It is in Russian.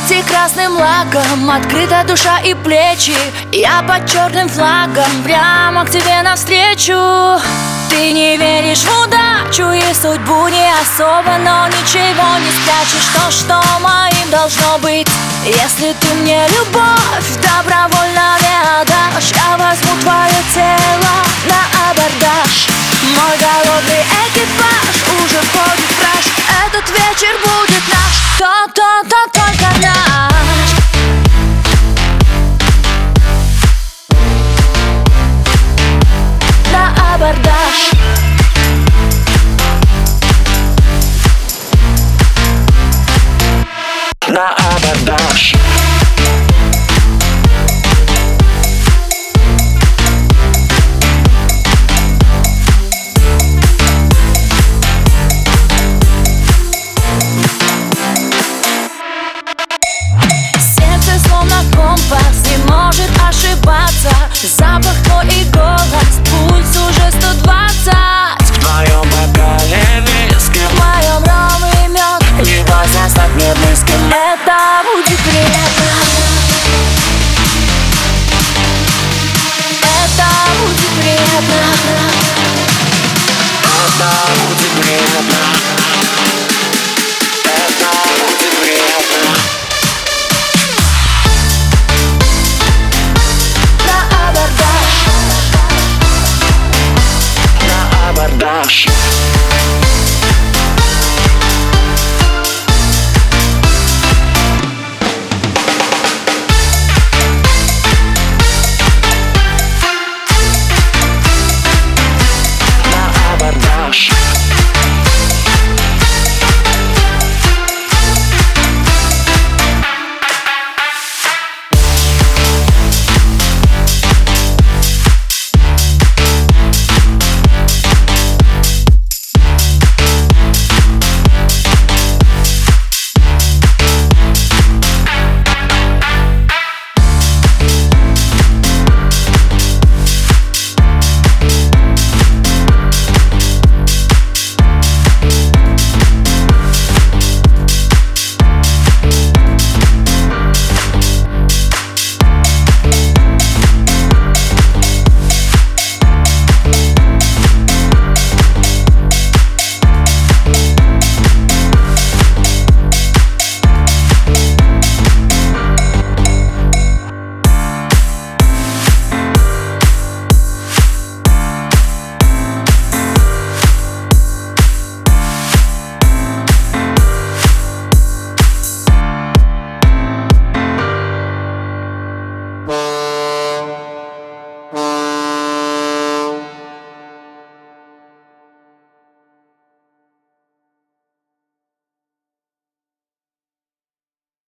гвалте красным лаком Открыта душа и плечи. Я под черным флагом Прямо к тебе навстречу. Ты не веришь в удачу И судьбу не особо Но ничего не спрячешь. То, что моим должно быть. Если ты мне любовь Добровольно не отдашь Я возьму твое тело На абордаж. Мой голодный экипаж Уже входит в краш Этот вечер будет наш. Тот Это будет Это будет На абордаж. На абордаж.